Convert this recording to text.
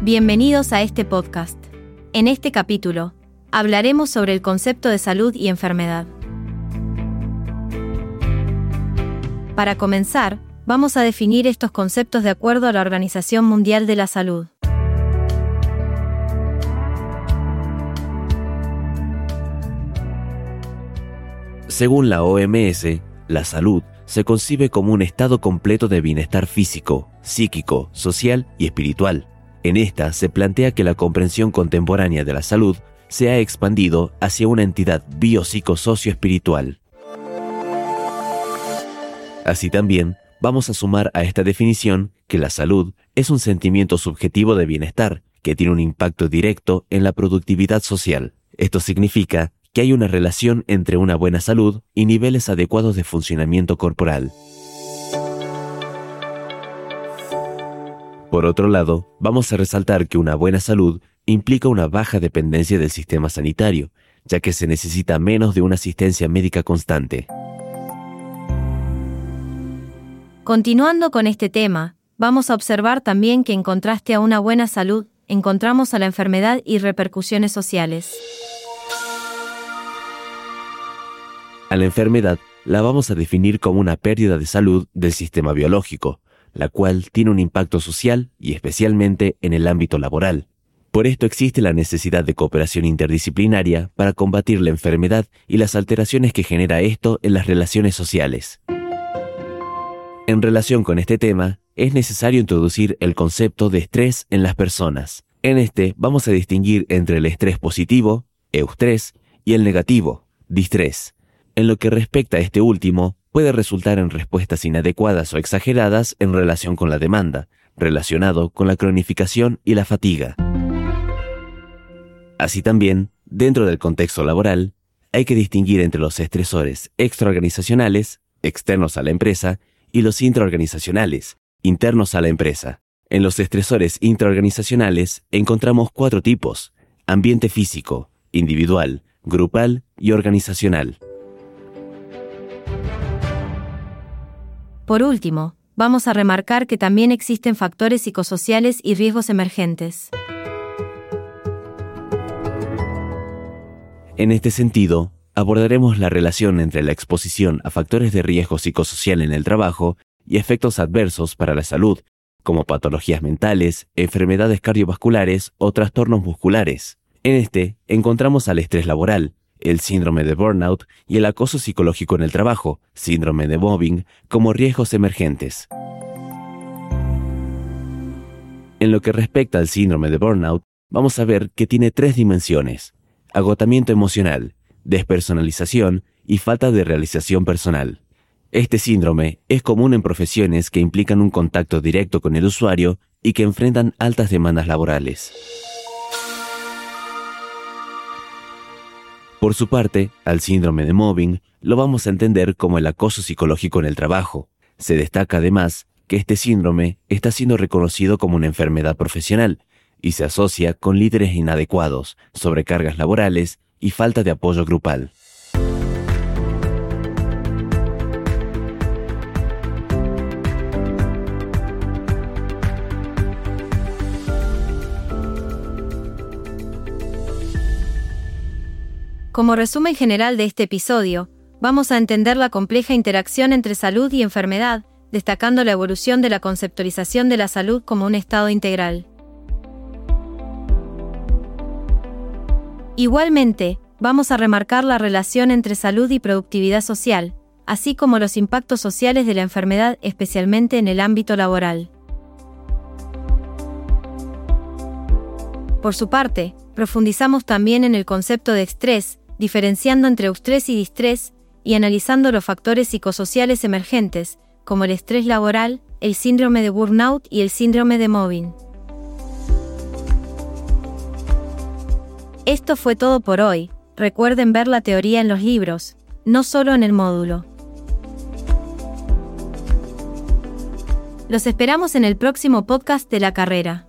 Bienvenidos a este podcast. En este capítulo, hablaremos sobre el concepto de salud y enfermedad. Para comenzar, vamos a definir estos conceptos de acuerdo a la Organización Mundial de la Salud. Según la OMS, la salud se concibe como un estado completo de bienestar físico, psíquico, social y espiritual en esta se plantea que la comprensión contemporánea de la salud se ha expandido hacia una entidad biopsico-socio-espiritual. Así también, vamos a sumar a esta definición que la salud es un sentimiento subjetivo de bienestar que tiene un impacto directo en la productividad social. Esto significa que hay una relación entre una buena salud y niveles adecuados de funcionamiento corporal. Por otro lado, vamos a resaltar que una buena salud implica una baja dependencia del sistema sanitario, ya que se necesita menos de una asistencia médica constante. Continuando con este tema, vamos a observar también que en contraste a una buena salud, encontramos a la enfermedad y repercusiones sociales. A la enfermedad la vamos a definir como una pérdida de salud del sistema biológico, la cual tiene un impacto social y especialmente en el ámbito laboral. Por esto existe la necesidad de cooperación interdisciplinaria para combatir la enfermedad y las alteraciones que genera esto en las relaciones sociales. En relación con este tema, es necesario introducir el concepto de estrés en las personas. En este vamos a distinguir entre el estrés positivo, eustrés, y el negativo, distrés. En lo que respecta a este último, puede resultar en respuestas inadecuadas o exageradas en relación con la demanda, relacionado con la cronificación y la fatiga. Así también, dentro del contexto laboral, hay que distinguir entre los estresores extraorganizacionales, externos a la empresa, y los intraorganizacionales, internos a la empresa. En los estresores intraorganizacionales encontramos cuatro tipos, ambiente físico, individual, grupal y organizacional. Por último, vamos a remarcar que también existen factores psicosociales y riesgos emergentes. En este sentido, abordaremos la relación entre la exposición a factores de riesgo psicosocial en el trabajo y efectos adversos para la salud, como patologías mentales, enfermedades cardiovasculares o trastornos musculares. En este encontramos al estrés laboral, el síndrome de burnout y el acoso psicológico en el trabajo, síndrome de mobbing, como riesgos emergentes. En lo que respecta al síndrome de burnout, vamos a ver que tiene tres dimensiones, agotamiento emocional, despersonalización y falta de realización personal. Este síndrome es común en profesiones que implican un contacto directo con el usuario y que enfrentan altas demandas laborales. Por su parte, al síndrome de mobbing lo vamos a entender como el acoso psicológico en el trabajo. Se destaca además que este síndrome está siendo reconocido como una enfermedad profesional y se asocia con líderes inadecuados, sobrecargas laborales y falta de apoyo grupal. Como resumen general de este episodio, vamos a entender la compleja interacción entre salud y enfermedad, destacando la evolución de la conceptualización de la salud como un estado integral. Igualmente, vamos a remarcar la relación entre salud y productividad social, así como los impactos sociales de la enfermedad especialmente en el ámbito laboral. Por su parte, profundizamos también en el concepto de estrés, diferenciando entre eustrés y distrés, y analizando los factores psicosociales emergentes, como el estrés laboral, el síndrome de burnout y el síndrome de mobbing. Esto fue todo por hoy. Recuerden ver la teoría en los libros, no solo en el módulo. Los esperamos en el próximo podcast de la carrera.